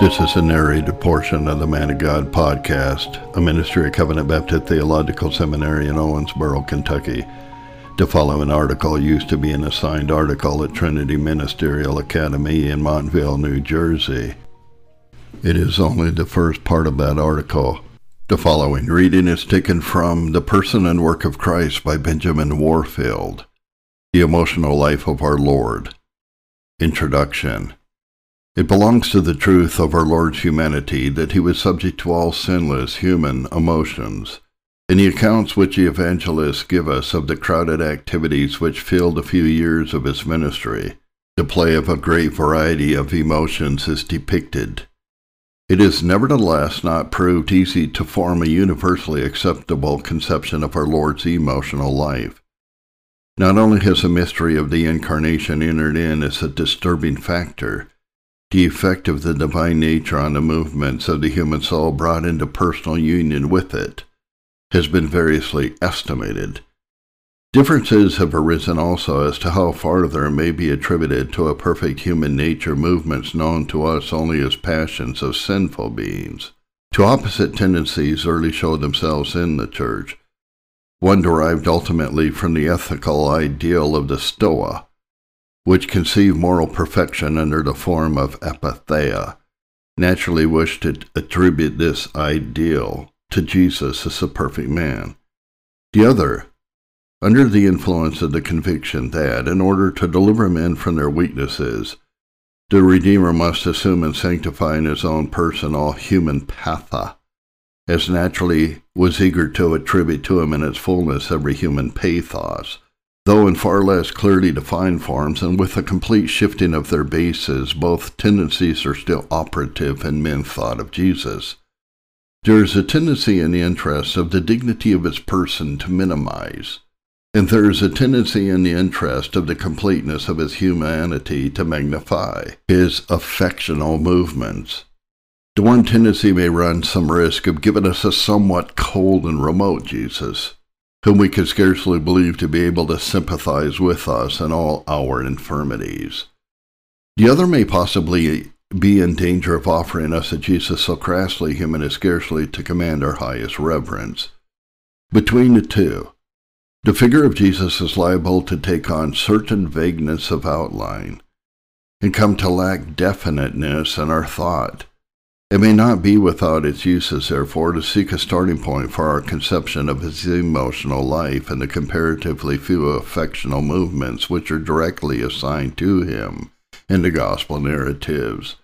This is a narrated portion of the Man of God podcast, a ministry of Covenant Baptist Theological Seminary in Owensboro, Kentucky. To follow an article used to be an assigned article at Trinity Ministerial Academy in Montville, New Jersey. It is only the first part of that article. The following reading is taken from The Person and Work of Christ by Benjamin Warfield. The Emotional Life of Our Lord. Introduction. It belongs to the truth of our Lord's humanity that he was subject to all sinless human emotions. In the accounts which the evangelists give us of the crowded activities which filled a few years of his ministry, the play of a great variety of emotions is depicted. It is nevertheless not proved easy to form a universally acceptable conception of our Lord's emotional life. Not only has the mystery of the Incarnation entered in as a disturbing factor, the effect of the divine nature on the movements of the human soul brought into personal union with it has been variously estimated. Differences have arisen also as to how far there may be attributed to a perfect human nature movements known to us only as passions of sinful beings. Two opposite tendencies early showed themselves in the Church. One derived ultimately from the ethical ideal of the Stoa, which conceive moral perfection under the form of apatheia, naturally wish to attribute this ideal to Jesus as a perfect man. The other, under the influence of the conviction that, in order to deliver men from their weaknesses, the Redeemer must assume and sanctify in his own person all human patha, as naturally was eager to attribute to him in its fullness every human pathos, Though in far less clearly defined forms and with a complete shifting of their bases, both tendencies are still operative in men's thought of Jesus. There is a tendency in the interest of the dignity of his person to minimize, and there is a tendency in the interest of the completeness of his humanity to magnify his affectional movements. The one tendency may run some risk of giving us a somewhat cold and remote Jesus whom we could scarcely believe to be able to sympathize with us in all our infirmities. The other may possibly be in danger of offering us a Jesus so crassly human as scarcely to command our highest reverence. Between the two, the figure of Jesus is liable to take on certain vagueness of outline and come to lack definiteness in our thought it may not be without its uses, therefore, to seek a starting point for our conception of his emotional life and the comparatively few affectional movements which are directly assigned to him in the gospel narratives.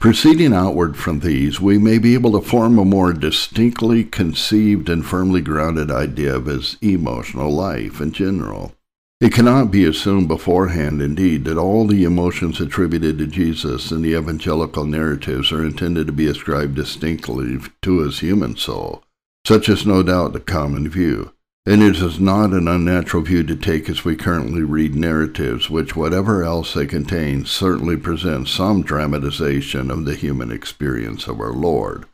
Proceeding outward from these, we may be able to form a more distinctly conceived and firmly grounded idea of his emotional life in general. It cannot be assumed beforehand, indeed, that all the emotions attributed to Jesus in the evangelical narratives are intended to be ascribed distinctly to his human soul. Such is no doubt the common view, and it is not an unnatural view to take as we currently read narratives which, whatever else they contain, certainly present some dramatization of the human experience of our Lord.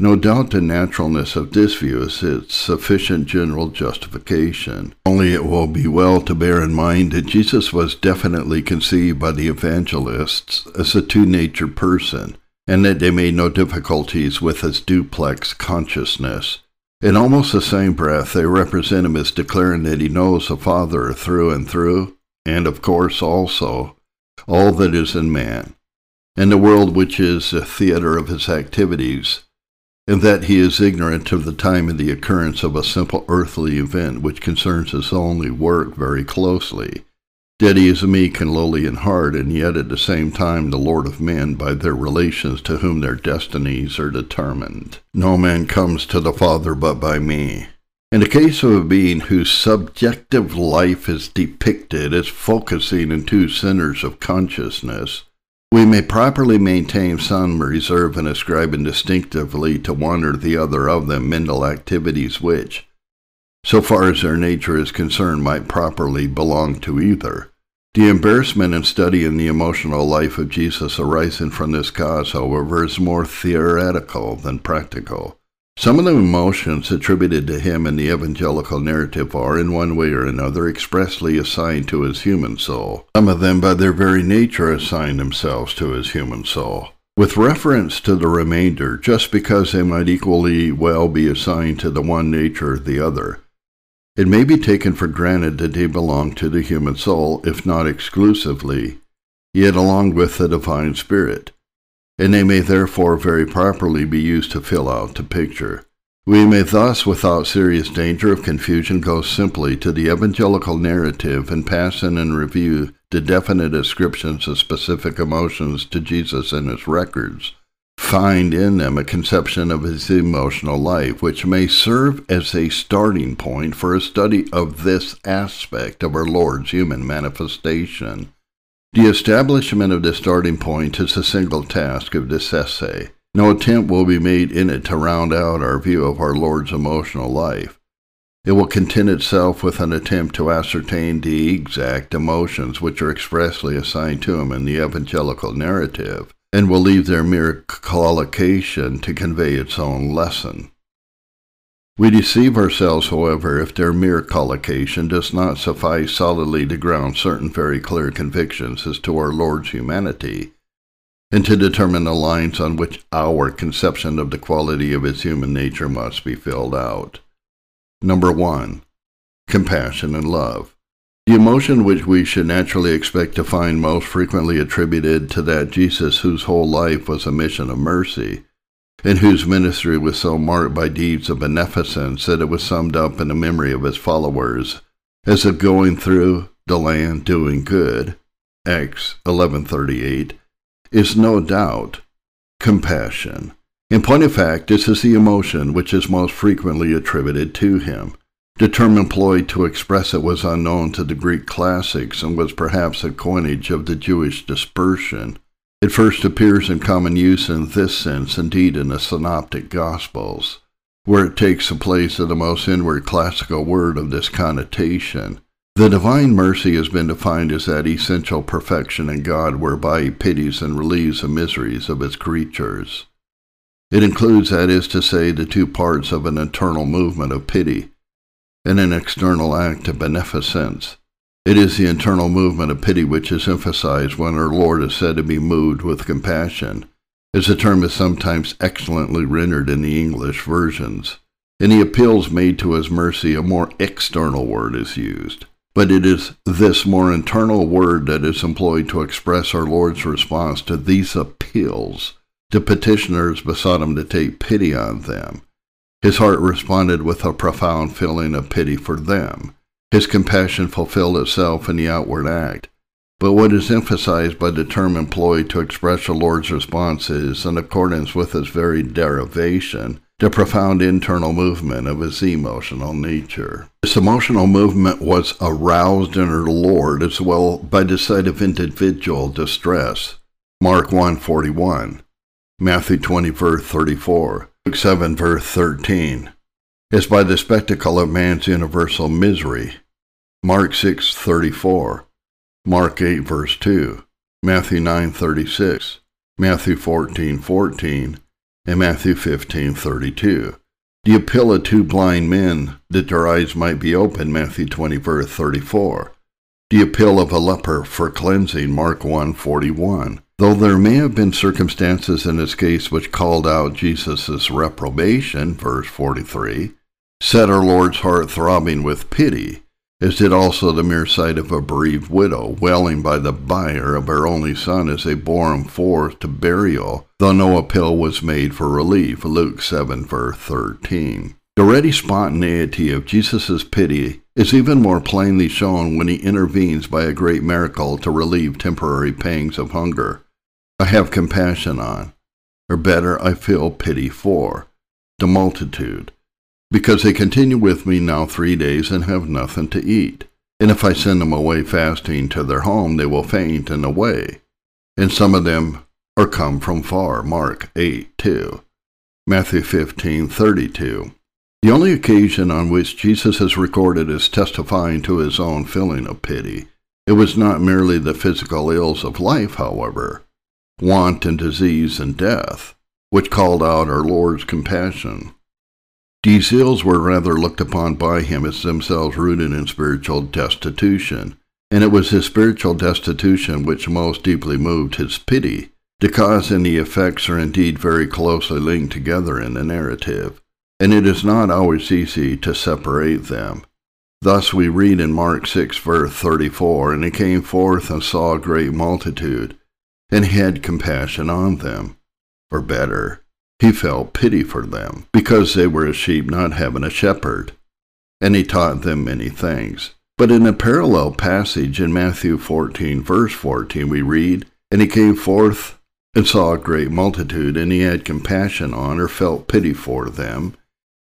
No doubt the naturalness of this view is its sufficient general justification. Only it will be well to bear in mind that Jesus was definitely conceived by the evangelists as a two natured person, and that they made no difficulties with his duplex consciousness. In almost the same breath, they represent him as declaring that he knows the Father through and through, and of course also all that is in man, and the world which is the theater of his activities and that he is ignorant of the time of the occurrence of a simple earthly event which concerns his only work very closely. That he is meek and lowly in heart, and yet at the same time the Lord of men by their relations to whom their destinies are determined. No man comes to the Father but by me. In the case of a being whose subjective life is depicted as focusing in two centers of consciousness, we may properly maintain some reserve in ascribing distinctively to one or the other of them mental activities which, so far as their nature is concerned, might properly belong to either. The embarrassment in studying the emotional life of Jesus arising from this cause, however, is more theoretical than practical. Some of the emotions attributed to him in the evangelical narrative are, in one way or another, expressly assigned to his human soul. Some of them, by their very nature, assign themselves to his human soul. With reference to the remainder, just because they might equally well be assigned to the one nature or the other, it may be taken for granted that they belong to the human soul, if not exclusively, yet along with the divine spirit, and they may therefore very properly be used to fill out the picture. We may thus, without serious danger of confusion, go simply to the evangelical narrative and pass in and review the definite ascriptions of specific emotions to Jesus in his records, find in them a conception of his emotional life, which may serve as a starting point for a study of this aspect of our Lord's human manifestation. The establishment of the starting point is the single task of this essay. No attempt will be made in it to round out our view of our Lord's emotional life. It will content itself with an attempt to ascertain the exact emotions which are expressly assigned to him in the evangelical narrative, and will leave their mere collocation to convey its own lesson. We deceive ourselves, however, if their mere collocation does not suffice solidly to ground certain very clear convictions as to our Lord's humanity, and to determine the lines on which our conception of the quality of his human nature must be filled out. Number one, compassion and love. The emotion which we should naturally expect to find most frequently attributed to that Jesus whose whole life was a mission of mercy, and whose ministry was so marked by deeds of beneficence that it was summed up in the memory of his followers as of going through the land doing good, Acts 11:38, is no doubt compassion. In point of fact, this is the emotion which is most frequently attributed to him. The term employed to express it was unknown to the Greek classics and was perhaps a coinage of the Jewish dispersion. It first appears in common use in this sense, indeed, in the Synoptic Gospels, where it takes the place of the most inward classical word of this connotation. The divine mercy has been defined as that essential perfection in God whereby he pities and relieves the miseries of his creatures. It includes, that is to say, the two parts of an internal movement of pity and an external act of beneficence. It is the internal movement of pity which is emphasized when our Lord is said to be moved with compassion, as the term is sometimes excellently rendered in the English versions. In the appeals made to his mercy, a more external word is used. But it is this more internal word that is employed to express our Lord's response to these appeals the petitioners besought him to take pity on them. His heart responded with a profound feeling of pity for them. His compassion fulfilled itself in the outward act. But what is emphasized by the term employed to express the Lord's response is, in accordance with its very derivation, the profound internal movement of his emotional nature. This emotional movement was aroused in our Lord as well by the sight of individual distress. Mark 141. Matthew 20, verse 34, Luke 7, verse 13, is by the spectacle of man's universal misery. Mark 6:34, Mark 8, verse 2, Matthew 9, 36, Matthew 14, 14, and Matthew 15, 32. The appeal of two blind men that their eyes might be opened, Matthew 20, verse 34. The appeal of a leper for cleansing, Mark 1, 41 Though there may have been circumstances in this case which called out Jesus' reprobation, verse 43, set our Lord's heart throbbing with pity, as did also the mere sight of a bereaved widow wailing by the bier of her only son as they bore him forth to burial, though no appeal was made for relief, Luke 7, verse 13. The ready spontaneity of Jesus' pity is even more plainly shown when he intervenes by a great miracle to relieve temporary pangs of hunger. I have compassion on, or better, I feel pity for, the multitude, because they continue with me now three days and have nothing to eat. And if I send them away fasting to their home, they will faint and away. And some of them are come from far. Mark 8 2. Matthew 15 32. The only occasion on which Jesus is recorded as testifying to his own feeling of pity. It was not merely the physical ills of life, however, want and disease and death, which called out our Lord's compassion. These ills were rather looked upon by him as themselves rooted in spiritual destitution, and it was his spiritual destitution which most deeply moved his pity. The cause and the effects are indeed very closely linked together in the narrative, and it is not always easy to separate them. Thus we read in Mark 6, verse 34 And he came forth and saw a great multitude, and had compassion on them. Or better, he felt pity for them, because they were as sheep not having a shepherd. And he taught them many things. But in a parallel passage in Matthew 14, verse 14, we read, And he came forth and saw a great multitude, and he had compassion on or felt pity for them,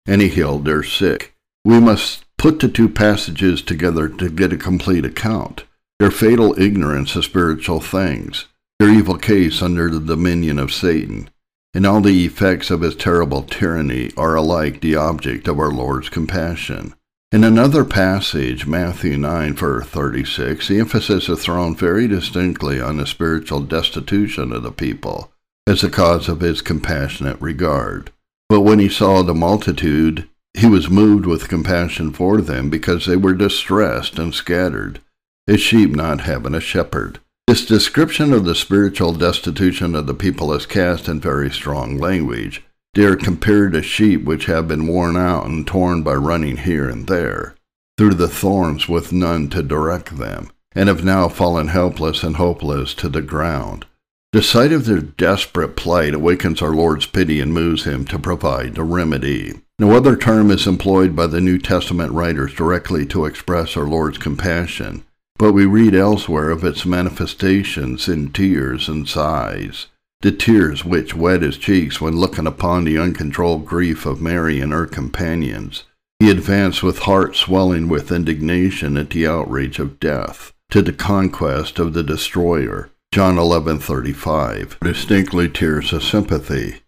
and he healed their sick. We must put the two passages together to get a complete account. Their fatal ignorance of spiritual things, their evil case under the dominion of Satan, and all the effects of his terrible tyranny are alike the object of our Lord's compassion. In another passage, Matthew 9, verse 36, the emphasis is thrown very distinctly on the spiritual destitution of the people as the cause of his compassionate regard. But when he saw the multitude, he was moved with compassion for them because they were distressed and scattered, as sheep not having a shepherd. This description of the spiritual destitution of the people is cast in very strong language. They are compared to sheep which have been worn out and torn by running here and there, through the thorns with none to direct them, and have now fallen helpless and hopeless to the ground. The sight of their desperate plight awakens our Lord's pity and moves him to provide a remedy. No other term is employed by the New Testament writers directly to express our Lord's compassion, but we read elsewhere of its manifestations in tears and sighs, the tears which wet his cheeks when looking upon the uncontrolled grief of Mary and her companions. He advanced with heart swelling with indignation at the outrage of death, to the conquest of the destroyer. John 11:35 distinctly tears of sympathy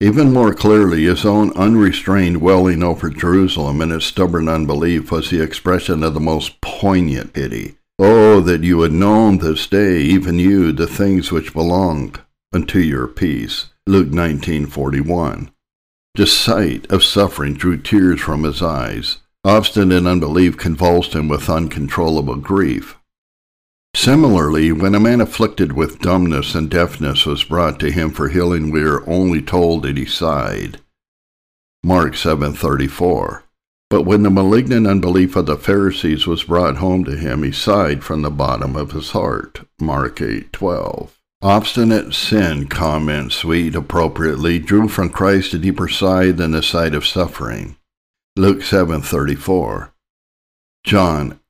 even more clearly, his own unrestrained welling over Jerusalem and its stubborn unbelief was the expression of the most poignant pity. Oh, that you had known this day, even you, the things which belong unto your peace. Luke 19:41. The sight of suffering drew tears from his eyes. Obstinate unbelief convulsed him with uncontrollable grief. Similarly, when a man afflicted with dumbness and deafness was brought to him for healing, we are only told that he sighed. Mark 7:34. But when the malignant unbelief of the Pharisees was brought home to him, he sighed from the bottom of his heart. Mark 8:12. Obstinate sin, comments Swete appropriately, drew from Christ a deeper sigh than the sight of suffering. Luke 7:34. John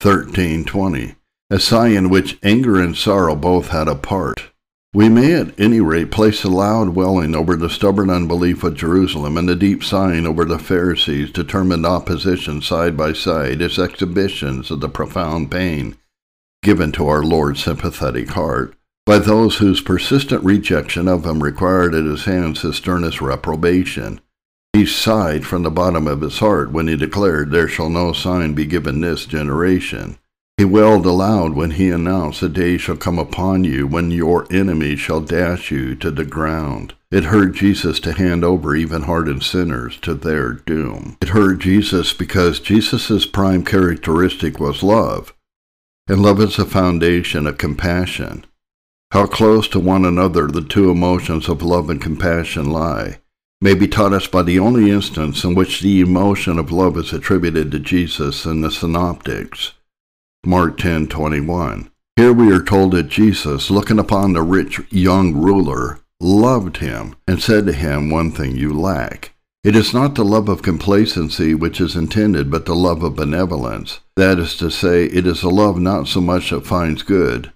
13:20 a sigh in which anger and sorrow both had a part. We may at any rate place a loud wailing over the stubborn unbelief of Jerusalem and the deep sighing over the Pharisees' determined opposition side by side as exhibitions of the profound pain given to our Lord's sympathetic heart by those whose persistent rejection of him required at his hands his sternest reprobation. He sighed from the bottom of his heart when he declared, There shall no sign be given this generation. He wailed aloud when he announced, A day shall come upon you when your enemies shall dash you to the ground. It hurt Jesus to hand over even hardened sinners to their doom. It hurt Jesus because Jesus' prime characteristic was love, and love is the foundation of compassion. How close to one another the two emotions of love and compassion lie may be taught us by the only instance in which the emotion of love is attributed to Jesus in the Synoptics. Mark 10:21. Here we are told that Jesus, looking upon the rich young ruler, loved him and said to him, One thing you lack. It is not the love of complacency which is intended, but the love of benevolence. That is to say, it is a love not so much that finds good,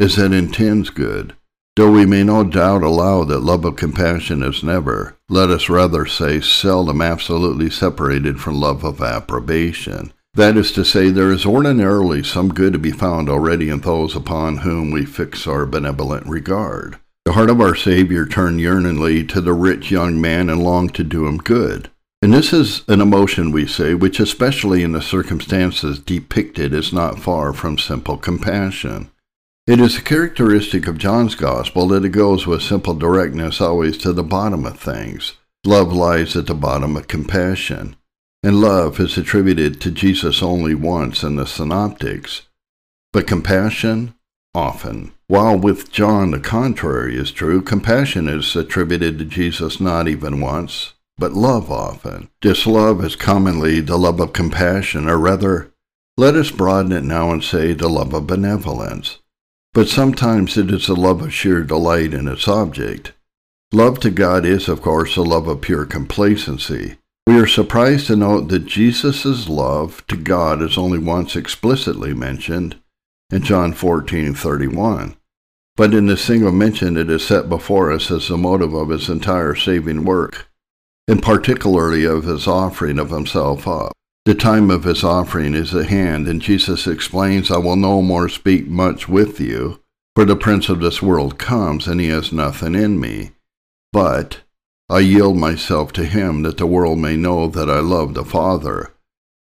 as that intends good. Though we may no doubt allow that love of compassion is never, let us rather say seldom absolutely separated from love of approbation. That is to say, there is ordinarily some good to be found already in those upon whom we fix our benevolent regard. The heart of our Savior turned yearningly to the rich young man and longed to do him good. And this is an emotion, we say, which, especially in the circumstances depicted, is not far from simple compassion. It is a characteristic of John's Gospel that it goes with simple directness always to the bottom of things. Love lies at the bottom of compassion and love is attributed to Jesus only once in the Synoptics, but compassion often. While with John the contrary is true, compassion is attributed to Jesus not even once, but love often. This love is commonly the love of compassion, or rather, let us broaden it now and say the love of benevolence. But sometimes it is the love of sheer delight in its object. Love to God is, of course, a love of pure complacency. We are surprised to note that Jesus' love to God is only once explicitly mentioned in John 14:31. But in the single mention it is set before us as the motive of his entire saving work, and particularly of his offering of himself up. The time of his offering is at hand, and Jesus explains, I will no more speak much with you, for the prince of this world comes, and he has nothing in me. But I yield myself to him, that the world may know that I love the Father.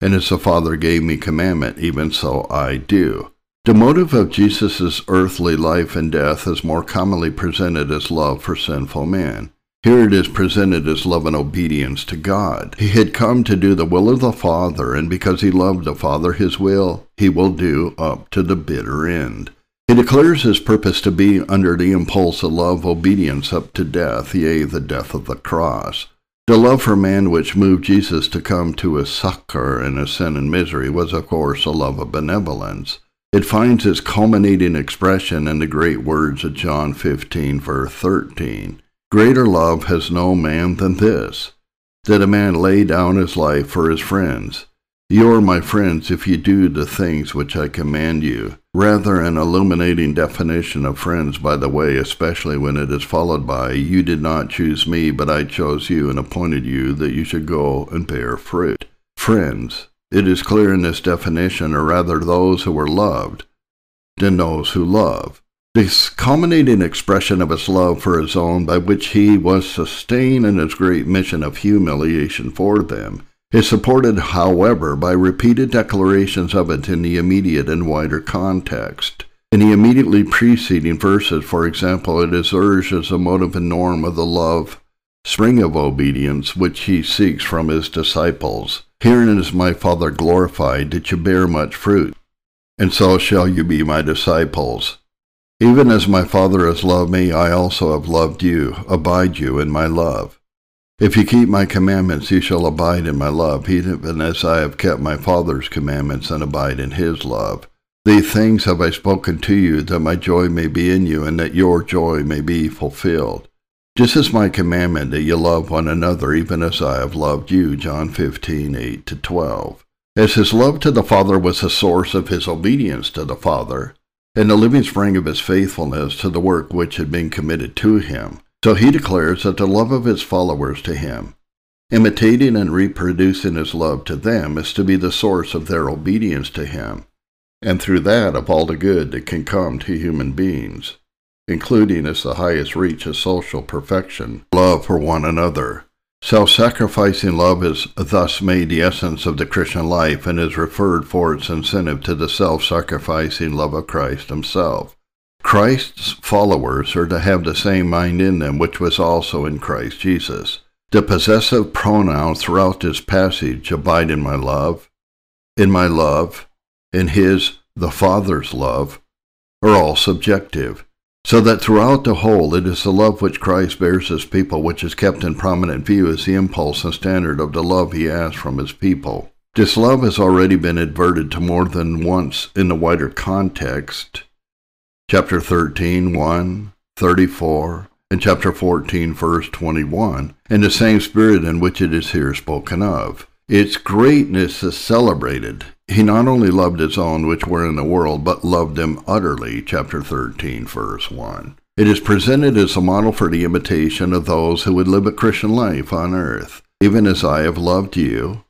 And as the Father gave me commandment, even so I do. The motive of Jesus' earthly life and death is more commonly presented as love for sinful man. Here it is presented as love and obedience to God. He had come to do the will of the Father, and because he loved the Father, his will he will do up to the bitter end. He declares his purpose to be under the impulse of love, obedience up to death, yea, the death of the cross. The love for man which moved Jesus to come to his succor in his sin and misery was, of course, a love of benevolence. It finds its culminating expression in the great words of John 15, verse 13. Greater love has no man than this, that a man lay down his life for his friends. You are my friends if you do the things which I command you. Rather, an illuminating definition of friends, by the way, especially when it is followed by, You did not choose me, but I chose you and appointed you that you should go and bear fruit. Friends, it is clear in this definition, or rather those who are loved, than those who love. This culminating expression of his love for his own, by which he was sustained in his great mission of humiliation for them, is supported, however, by repeated declarations of it in the immediate and wider context. In the immediately preceding verses, for example, it is urged as a motive and norm of the love, spring of obedience, which he seeks from his disciples. Herein is my Father glorified, that you bear much fruit, and so shall you be my disciples. Even as my Father has loved me, I also have loved you. Abide you in my love. If you keep my commandments, you shall abide in my love, even as I have kept my Father's commandments and abide in his love. These things have I spoken to you, that my joy may be in you, and that your joy may be fulfilled. This is my commandment, that you love one another, even as I have loved you. John 15, 8 to 12. As his love to the Father was the source of his obedience to the Father, and the living spring of his faithfulness to the work which had been committed to him. So he declares that the love of his followers to him, imitating and reproducing his love to them, is to be the source of their obedience to him, and through that of all the good that can come to human beings, including as the highest reach of social perfection, love for one another. Self sacrificing love is thus made the essence of the Christian life and is referred for its incentive to the self sacrificing love of Christ himself. Christ's followers are to have the same mind in them which was also in Christ Jesus. The possessive pronouns throughout this passage abide in my love, in my love, in his, the Father's love, are all subjective. So that throughout the whole, it is the love which Christ bears his people which is kept in prominent view as the impulse and standard of the love he asks from his people. This love has already been adverted to more than once in the wider context. Chapter 13, 1, 34, and chapter 14, verse 21, in the same spirit in which it is here spoken of. Its greatness is celebrated he not only loved his own which were in the world, but loved them utterly. Chapter 13, verse 1. It is presented as a model for the imitation of those who would live a Christian life on earth. Even as I have loved you.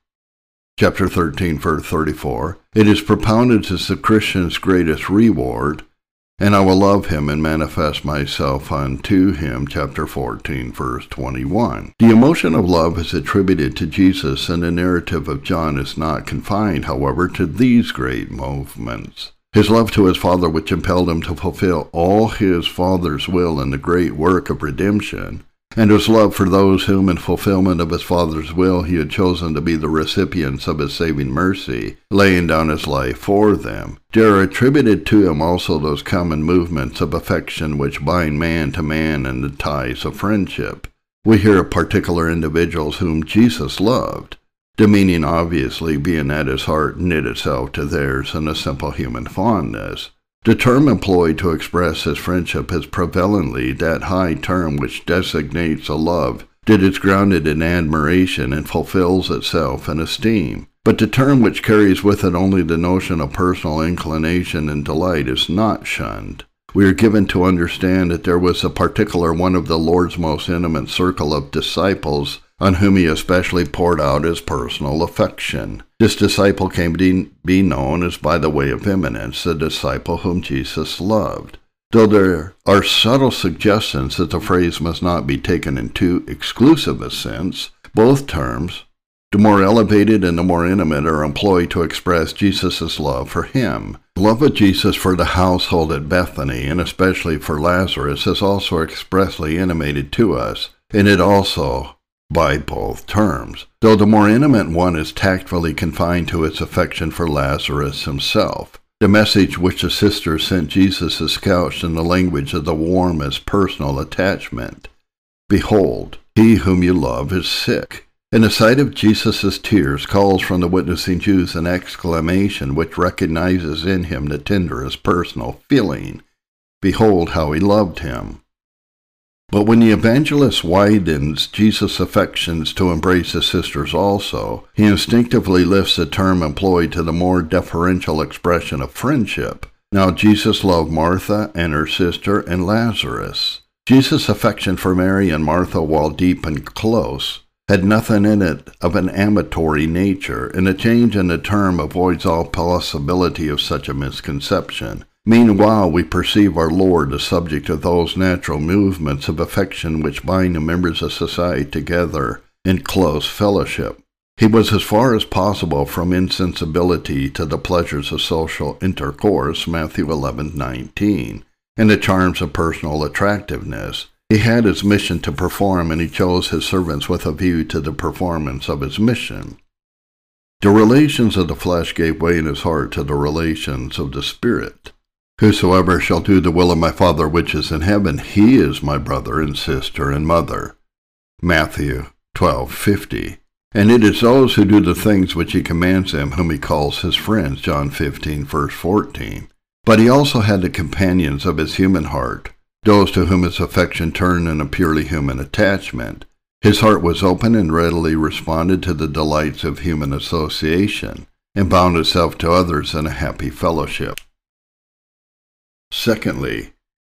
Chapter 13, verse 34. It is propounded as the Christian's greatest reward and I will love him and manifest myself unto him. Chapter 14, verse 21. The emotion of love is attributed to Jesus, and the narrative of John is not confined, however, to these great movements. His love to his Father, which impelled him to fulfill all his Father's will in the great work of redemption, and his love for those whom, in fulfillment of his Father's will, he had chosen to be the recipients of his saving mercy, laying down his life for them. There are attributed to him also those common movements of affection which bind man to man in the ties of friendship. We hear of particular individuals whom Jesus loved, the meaning obviously being that his heart knit itself to theirs in a simple human fondness. The term employed to express his friendship is prevalently that high term which designates a love that is grounded in admiration and fulfills itself in esteem. But the term which carries with it only the notion of personal inclination and delight is not shunned. We are given to understand that there was a particular one of the Lord's most intimate circle of disciples on whom he especially poured out his personal affection. This disciple came to be known as by the way of eminence, the disciple whom Jesus loved. Though there are subtle suggestions that the phrase must not be taken in too exclusive a sense, both terms, the more elevated and the more intimate, are employed to express Jesus' love for him. The love of Jesus for the household at Bethany, and especially for Lazarus, is also expressly intimated to us, and it also by both terms, though the more intimate one is tactfully confined to its affection for Lazarus himself. The message which the sister sent Jesus is couched in the language of the warmest personal attachment. Behold, he whom you love is sick. And the sight of Jesus' tears calls from the witnessing Jews an exclamation which recognizes in him the tenderest personal feeling. Behold how he loved him. But when the evangelist widens Jesus' affections to embrace his sisters also, he instinctively lifts the term employed to the more deferential expression of friendship. Now Jesus loved Martha and her sister and Lazarus. Jesus' affection for Mary and Martha, while deep and close, had nothing in it of an amatory nature, and a change in the term avoids all possibility of such a misconception. Meanwhile, we perceive our Lord the subject of those natural movements of affection which bind the members of society together in close fellowship. He was as far as possible from insensibility to the pleasures of social intercourse, Matthew 11:19, and the charms of personal attractiveness. He had his mission to perform, and he chose his servants with a view to the performance of his mission. The relations of the flesh gave way in his heart to the relations of the Spirit. Whosoever shall do the will of my Father which is in heaven, he is my brother and sister and mother. Matthew 12:50. And it is those who do the things which he commands them whom he calls his friends. John 15 verse 14. But he also had the companions of his human heart, those to whom his affection turned in a purely human attachment. His heart was open and readily responded to the delights of human association, and bound itself to others in a happy fellowship. Secondly,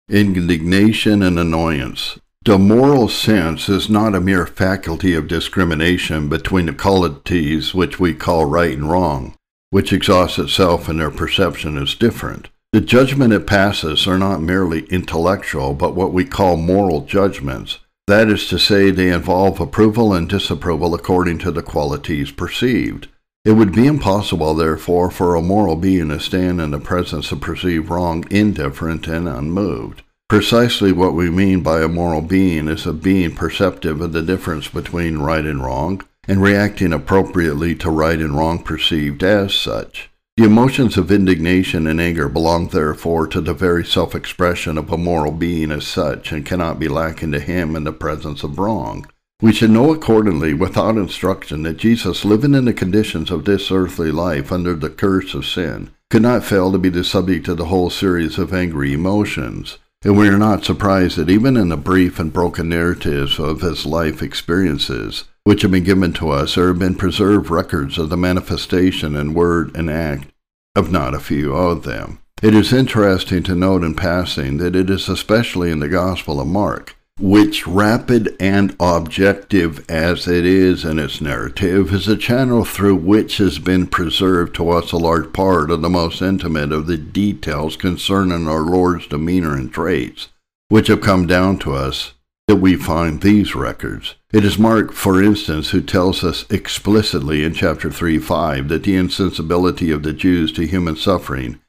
indignation and annoyance. The moral sense is not a mere faculty of discrimination between the qualities which we call right and wrong, which exhausts itself in their perception as different. The judgment it passes are not merely intellectual, but what we call moral judgments. That is to say, they involve approval and disapproval according to the qualities perceived. It would be impossible, therefore, for a moral being to stand in the presence of perceived wrong indifferent and unmoved. Precisely what we mean by a moral being is a being perceptive of the difference between right and wrong, and reacting appropriately to right and wrong perceived as such. The emotions of indignation and anger belong therefore to the very self expression of a moral being as such, and cannot be lacking to him in the presence of wrong. We should know accordingly, without instruction, that Jesus, living in the conditions of this earthly life under the curse of sin, could not fail to be the subject of the whole series of angry emotions. And we are not surprised that even in the brief and broken narratives of his life experiences, which have been given to us, there have been preserved records of the manifestation in word and act of not a few of them. It is interesting to note in passing that it is especially in the Gospel of Mark which, rapid and objective as it is in its narrative, is a channel through which has been preserved to us a large part of the most intimate of the details concerning our Lord's demeanor and traits, which have come down to us that we find these records. It is Mark, for instance, who tells us explicitly in chapter 3 5 that the insensibility of the Jews to human suffering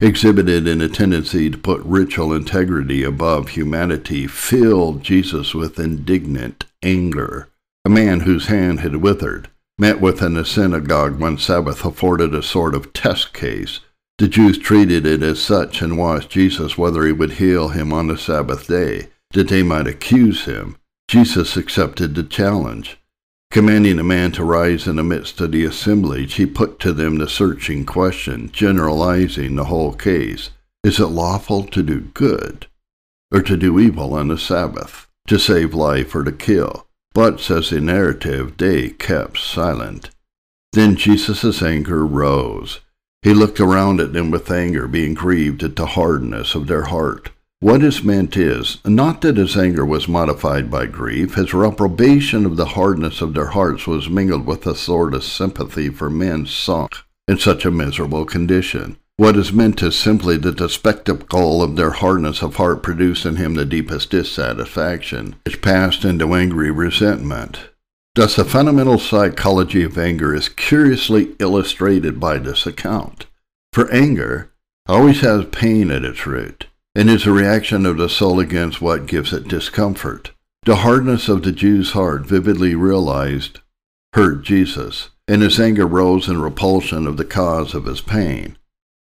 exhibited in a tendency to put ritual integrity above humanity, filled Jesus with indignant anger. A man whose hand had withered met with in a synagogue one Sabbath afforded a sort of test case. The Jews treated it as such and asked Jesus whether he would heal him on the Sabbath day, that they might accuse him. Jesus accepted the challenge. Commanding a man to rise in the midst of the assemblage, he put to them the searching question, generalizing the whole case Is it lawful to do good, or to do evil on the Sabbath, to save life or to kill? But, says the narrative, they kept silent. Then Jesus' anger rose. He looked around at them with anger, being grieved at the hardness of their heart. What is meant is, not that his anger was modified by grief, his reprobation of the hardness of their hearts was mingled with a sort of sympathy for men sunk in such a miserable condition. What is meant is simply that the spectacle of their hardness of heart produced in him the deepest dissatisfaction, which passed into angry resentment. Thus, the fundamental psychology of anger is curiously illustrated by this account. For anger always has pain at its root and is a reaction of the soul against what gives it discomfort. The hardness of the Jew's heart, vividly realized, hurt Jesus, and his anger rose in repulsion of the cause of his pain.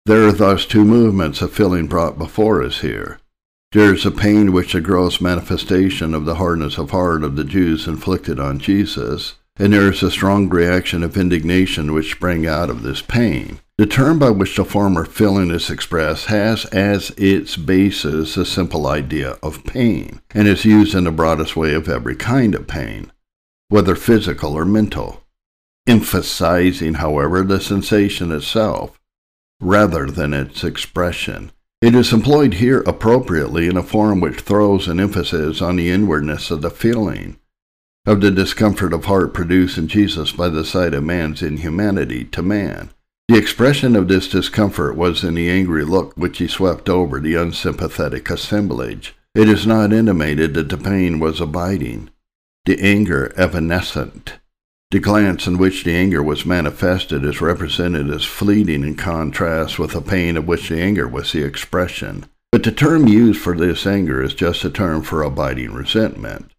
There are thus two movements of feeling brought before us here. There is a pain which the gross manifestation of the hardness of heart of the Jews inflicted on Jesus, and there is a strong reaction of indignation which sprang out of this pain. The term by which the former feeling is expressed has as its basis a simple idea of pain, and is used in the broadest way of every kind of pain, whether physical or mental, emphasizing, however, the sensation itself rather than its expression. It is employed here appropriately in a form which throws an emphasis on the inwardness of the feeling, of the discomfort of heart produced in Jesus by the sight of man's inhumanity to man the expression of this discomfort was in the angry look which he swept over the unsympathetic assemblage. It is not intimated that the pain was abiding, the anger evanescent. The glance in which the anger was manifested is represented as fleeting in contrast with the pain of which the anger was the expression. But the term used for this anger is just a term for abiding resentment,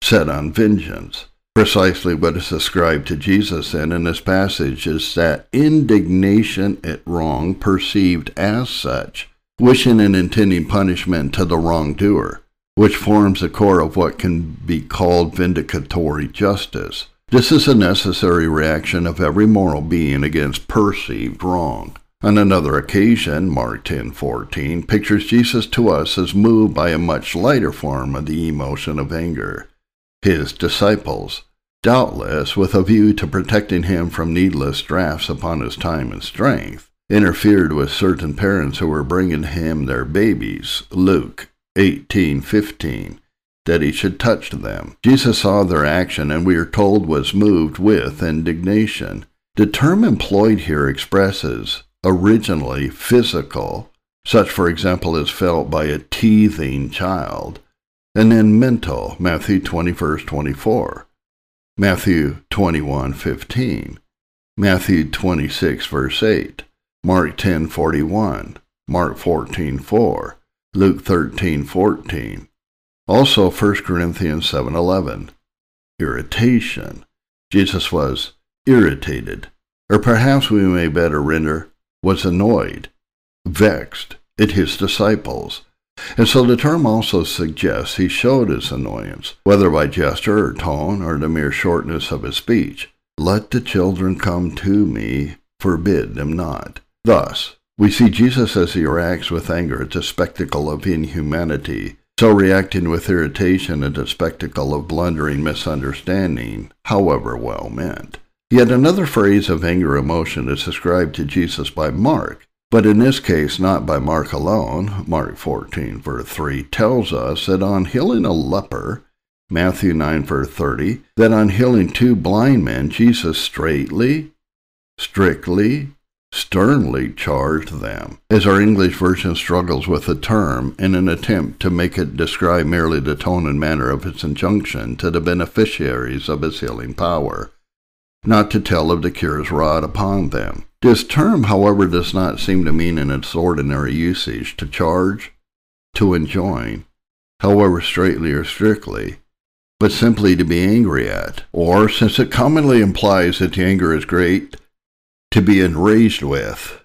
set on vengeance. Precisely what is ascribed to Jesus then in this passage is that indignation at wrong perceived as such, wishing and intending punishment to the wrongdoer, which forms the core of what can be called vindicatory justice. This is a necessary reaction of every moral being against perceived wrong. On another occasion, Mark 10:14 pictures Jesus to us as moved by a much lighter form of the emotion of anger his disciples, doubtless with a view to protecting him from needless drafts upon his time and strength, interfered with certain parents who were bringing him their babies, Luke 18:15, that he should touch them. Jesus saw their action and we are told was moved with indignation. The term employed here expresses originally physical, such for example is felt by a teething child, and then mental, Matthew 20, verse 24, Matthew 21:15, Matthew 26, verse 8, Mark 10:41, Mark 14:4, 4, Luke 13:14, Also 1 Corinthians 7:11. Irritation. Jesus was irritated, or perhaps we may better render, was annoyed, vexed at his disciples and so the term also suggests he showed his annoyance, whether by gesture or tone or the mere shortness of his speech. Let the children come to me, forbid them not. Thus, we see Jesus as he reacts with anger at the spectacle of inhumanity, so reacting with irritation at the spectacle of blundering misunderstanding, however well meant. Yet another phrase of anger emotion is ascribed to Jesus by Mark, but in this case, not by Mark alone. Mark 14, verse 3 tells us that on healing a leper, Matthew 9, verse 30, that on healing two blind men, Jesus straightly, strictly, sternly charged them, as our English version struggles with the term in an attempt to make it describe merely the tone and manner of its injunction to the beneficiaries of his healing power, not to tell of the cures wrought upon them. This term, however, does not seem to mean in its ordinary usage to charge, to enjoin, however straightly or strictly, but simply to be angry at, or, since it commonly implies that the anger is great, to be enraged with,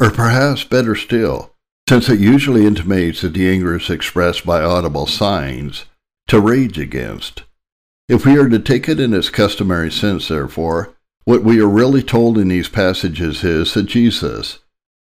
or perhaps better still, since it usually intimates that the anger is expressed by audible signs, to rage against. If we are to take it in its customary sense, therefore, what we are really told in these passages is that Jesus,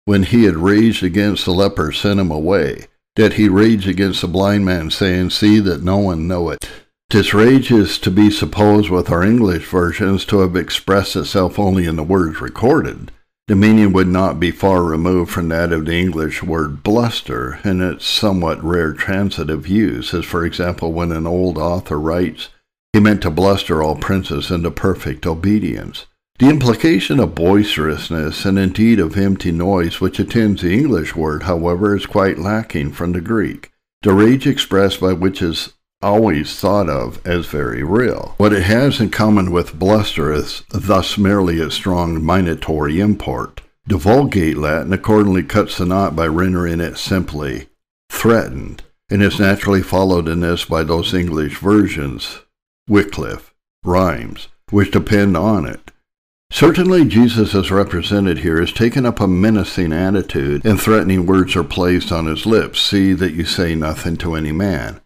when he had raged against the leper, sent him away, that he raged against the blind man, saying, See that no one know it. This rage is to be supposed with our English versions to have expressed itself only in the words recorded. The meaning would not be far removed from that of the English word bluster in its somewhat rare transitive use, as for example when an old author writes, he meant to bluster all princes into perfect obedience. The implication of boisterousness and indeed of empty noise which attends the English word, however, is quite lacking from the Greek. The rage expressed by which is always thought of as very real. What it has in common with blusterous, thus merely its strong minatory import. The Vulgate Latin accordingly cuts the knot by rendering it simply threatened, and is naturally followed in this by those English versions, Wycliffe, Rheims, which depend on it. Certainly, Jesus, as represented here, has taken up a menacing attitude, and threatening words are placed on his lips. See that you say nothing to any man.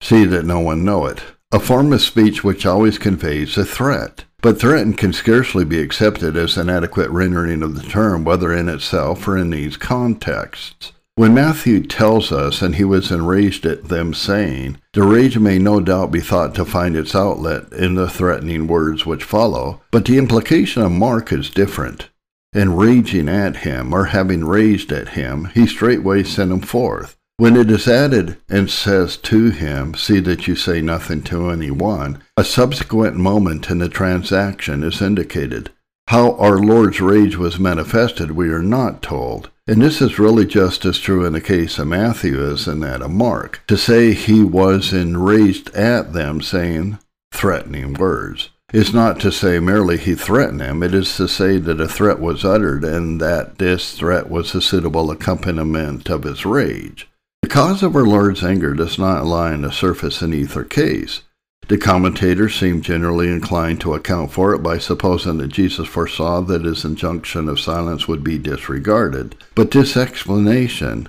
See that no one know it. A form of speech which always conveys a threat. But threaten can scarcely be accepted as an adequate rendering of the term, whether in itself or in these contexts. When Matthew tells us, and he was enraged at them, saying, the rage may no doubt be thought to find its outlet in the threatening words which follow, but the implication of Mark is different. And raging at him, or having raged at him, he straightway sent him forth. When it is added and says to him, See that you say nothing to any one, a subsequent moment in the transaction is indicated. How our Lord's rage was manifested, we are not told. And this is really just as true in the case of Matthew as in that of Mark. To say he was enraged at them, saying threatening words, is not to say merely he threatened them, it is to say that a threat was uttered and that this threat was a suitable accompaniment of his rage. The cause of our Lord's anger does not lie in the surface in either case. The commentators seem generally inclined to account for it by supposing that Jesus foresaw that his injunction of silence would be disregarded. But this explanation,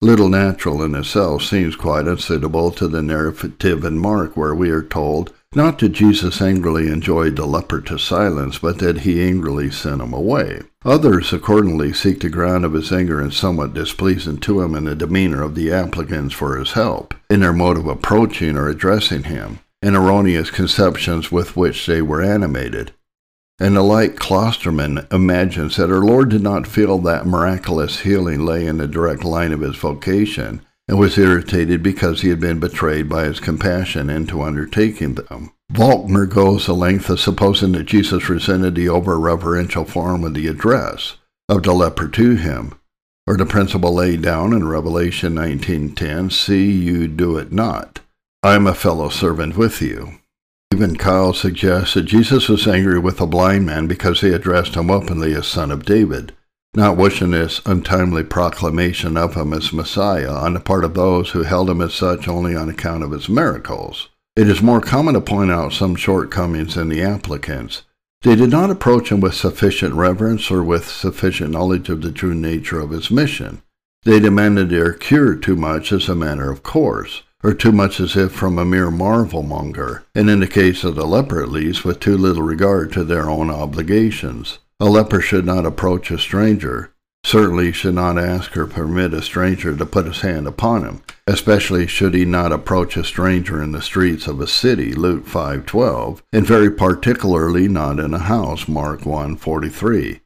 little natural in itself, seems quite unsuitable to the narrative in Mark, where we are told not that Jesus angrily enjoined the leper to silence, but that he angrily sent him away. Others accordingly seek the ground of his anger in somewhat displeasing to him in the demeanor of the applicants for his help, in their mode of approaching or addressing him, and erroneous conceptions with which they were animated. And the like Klostermann imagines that our Lord did not feel that miraculous healing lay in the direct line of his vocation, and was irritated because he had been betrayed by his compassion into undertaking them. Volkmar goes the length of supposing that Jesus resented the over-reverential form of the address of the leper to him, or the principle laid down in Revelation 19.10, See you do it not. I am a fellow servant with you. Even Keil suggests that Jesus was angry with the blind man because he addressed him openly as son of David not wishing this untimely proclamation of him as Messiah on the part of those who held him as such only on account of his miracles. It is more common to point out some shortcomings in the applicants. They did not approach him with sufficient reverence or with sufficient knowledge of the true nature of his mission. They demanded their cure too much as a matter of course, or too much as if from a mere marvel monger, and in the case of the leper at least, with too little regard to their own obligations. A leper should not approach a stranger, certainly should not ask or permit a stranger to put his hand upon him, especially should he not approach a stranger in the streets of a city, Luke 5.12, and very particularly not in a house, Mark 1.43.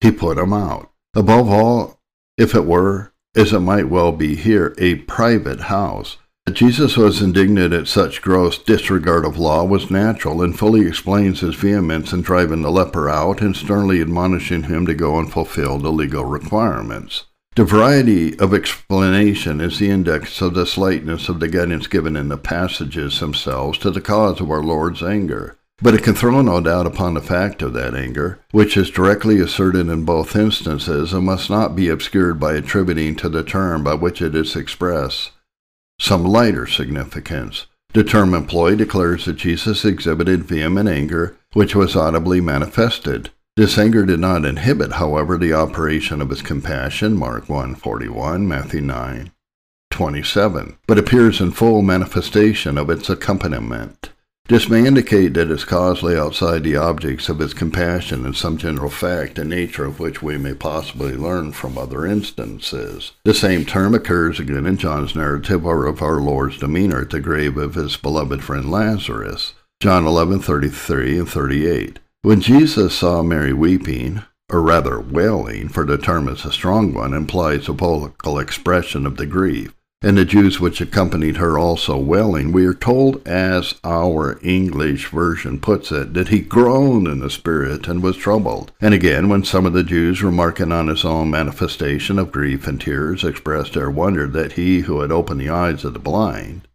He put him out. Above all, if it were, as it might well be here, a private house, Jesus was indignant at such gross disregard of law was natural and fully explains his vehemence in driving the leper out and sternly admonishing him to go and fulfill the legal requirements. The variety of explanation is the index of the slightness of the guidance given in the passages themselves to the cause of our Lord's anger. But it can throw no doubt upon the fact of that anger, which is directly asserted in both instances and must not be obscured by attributing to the term by which it is expressed some lighter significance. The term declares that Jesus exhibited vehement anger, which was audibly manifested. This anger did not inhibit, however, the operation of his compassion, Mark 1:41, Matthew 9:27, but appears in full manifestation of its accompaniment. This may indicate that its cause lay outside the objects of its compassion and some general fact the nature of which we may possibly learn from other instances. The same term occurs again in John's narrative of our Lord's demeanor at the grave of his beloved friend Lazarus. John 11:33 and 38. When Jesus saw Mary weeping, or rather wailing, for the term is a strong one, implies a vocal expression of the grief and the Jews which accompanied her also wailing, we are told, as our English version puts it, that he groaned in the spirit and was troubled. And again, when some of the Jews, remarking on his own manifestation of grief and tears, expressed their wonder that he who had opened the eyes of the blind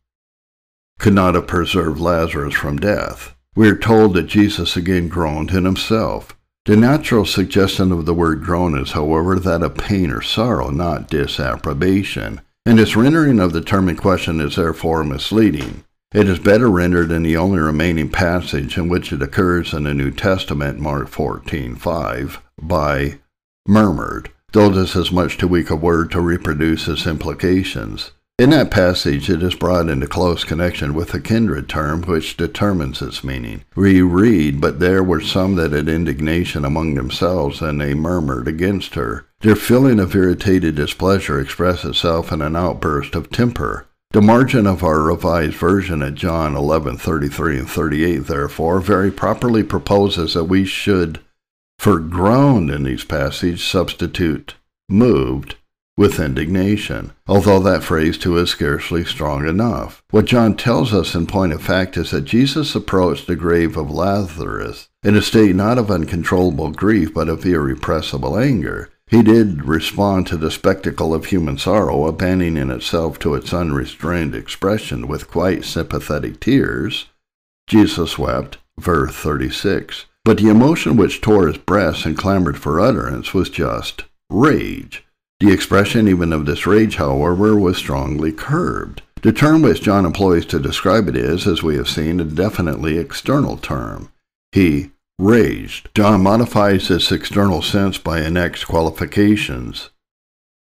could not have preserved Lazarus from death, we are told that Jesus again groaned in himself. The natural suggestion of the word groan is, however, that of pain or sorrow, not disapprobation and its rendering of the term in question is therefore misleading. It is better rendered in the only remaining passage in which it occurs in the New Testament, Mark 14:5, by murmured, though this is much too weak a word to reproduce its implications. In that passage, it is brought into close connection with a kindred term which determines its meaning. We read, But there were some that had indignation among themselves, and they murmured against her. Their feeling of irritated displeasure expressed itself in an outburst of temper. The margin of our revised version at John 11:33 and 38, therefore, very properly proposes that we should, for groaned in these passages, substitute moved with indignation, although that phrase too is scarcely strong enough. What John tells us in point of fact is that Jesus approached the grave of Lazarus in a state not of uncontrollable grief but of irrepressible anger. He did respond to the spectacle of human sorrow, abandoning itself to its unrestrained expression with quite sympathetic tears. Jesus wept, verse 36. But the emotion which tore his breast and clamored for utterance was just rage. The expression even of this rage, however, was strongly curbed. The term which John employs to describe it is, as we have seen, a definitely external term. He raged. John modifies this external sense by annexed qualifications.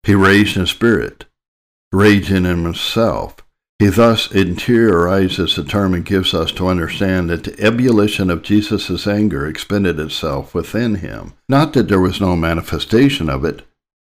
He raged in spirit, raging in himself. He thus interiorizes the term and gives us to understand that the ebullition of Jesus' anger expended itself within him. Not that there was no manifestation of it,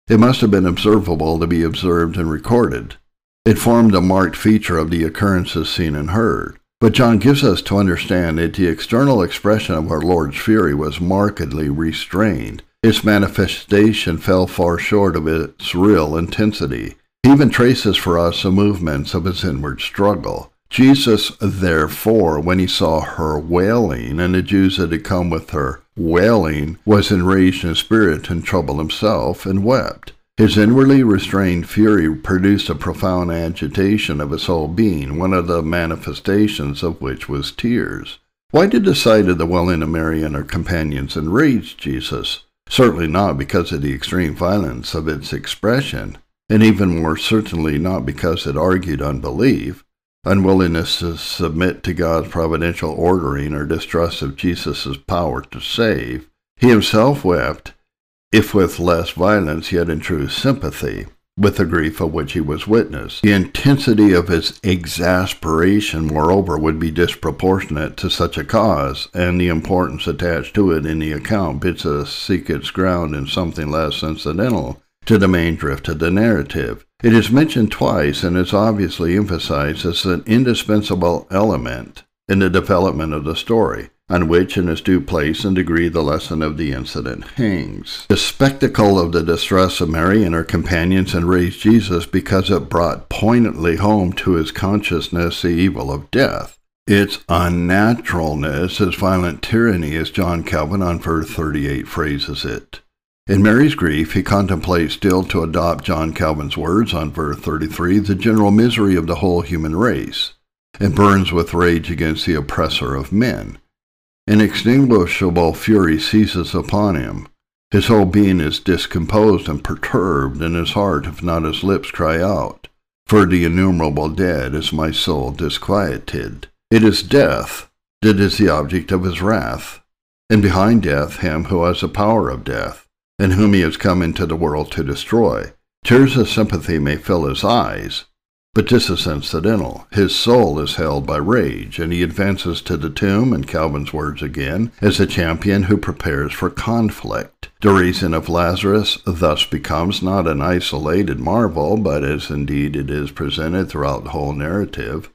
it must have been observable to be observed and recorded. It formed a marked feature of the occurrences seen and heard. But John gives us to understand that the external expression of our Lord's fury was markedly restrained. Its manifestation fell far short of its real intensity. He even traces for us the movements of his inward struggle. Jesus, therefore, when he saw her wailing, and the Jews that had come with her wailing, was enraged in spirit and troubled himself, and wept. His inwardly restrained fury produced a profound agitation of his whole being, one of the manifestations of which was tears. Why did the sight of the wailing of Mary and her companions enrage Jesus? Certainly not because of the extreme violence of its expression, and even more certainly not because it argued unbelief unwillingness to submit to God's providential ordering or distrust of Jesus' power to save. He himself wept, if with less violence, yet in true sympathy with the grief of which he was witness. The intensity of his exasperation, moreover, would be disproportionate to such a cause, and the importance attached to it in the account bids us seek its ground in something less incidental to the main drift of the narrative. It is mentioned twice and is obviously emphasized as an indispensable element in the development of the story, on which in its due place and degree the lesson of the incident hangs. The spectacle of the distress of Mary and her companions enraged Jesus because it brought poignantly home to his consciousness the evil of death. Its unnaturalness, its violent tyranny, as John Calvin on verse 38 phrases it. In Mary's grief, he contemplates still to adopt John Calvin's words on verse 33 the general misery of the whole human race, and burns with rage against the oppressor of men. Inextinguishable fury seizes upon him. His whole being is discomposed and perturbed, and his heart, if not his lips, cry out. For the innumerable dead is my soul disquieted. It is death that is the object of his wrath, and behind death him who has the power of death, and whom he has come into the world to destroy. Tears of sympathy may fill his eyes, but this is incidental. His soul is held by rage, and he advances to the tomb, in Calvin's words again, as a champion who prepares for conflict. The reason of Lazarus thus becomes not an isolated marvel, but as indeed it is presented throughout the whole narrative.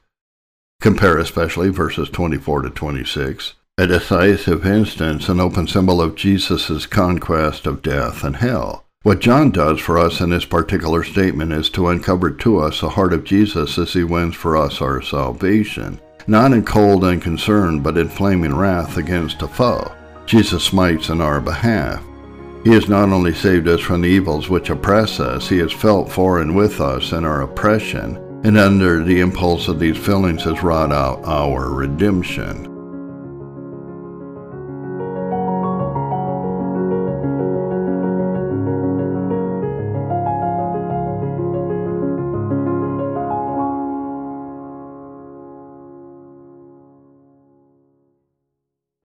Compare especially verses 24 to 26. A decisive instance, an open symbol of Jesus' conquest of death and hell. What John does for us in this particular statement is to uncover to us the heart of Jesus as he wins for us our salvation, not in cold unconcern, but in flaming wrath against a foe. Jesus smites in our behalf. He has not only saved us from the evils which oppress us, he has felt for and with us in our oppression, and under the impulse of these feelings has wrought out our redemption.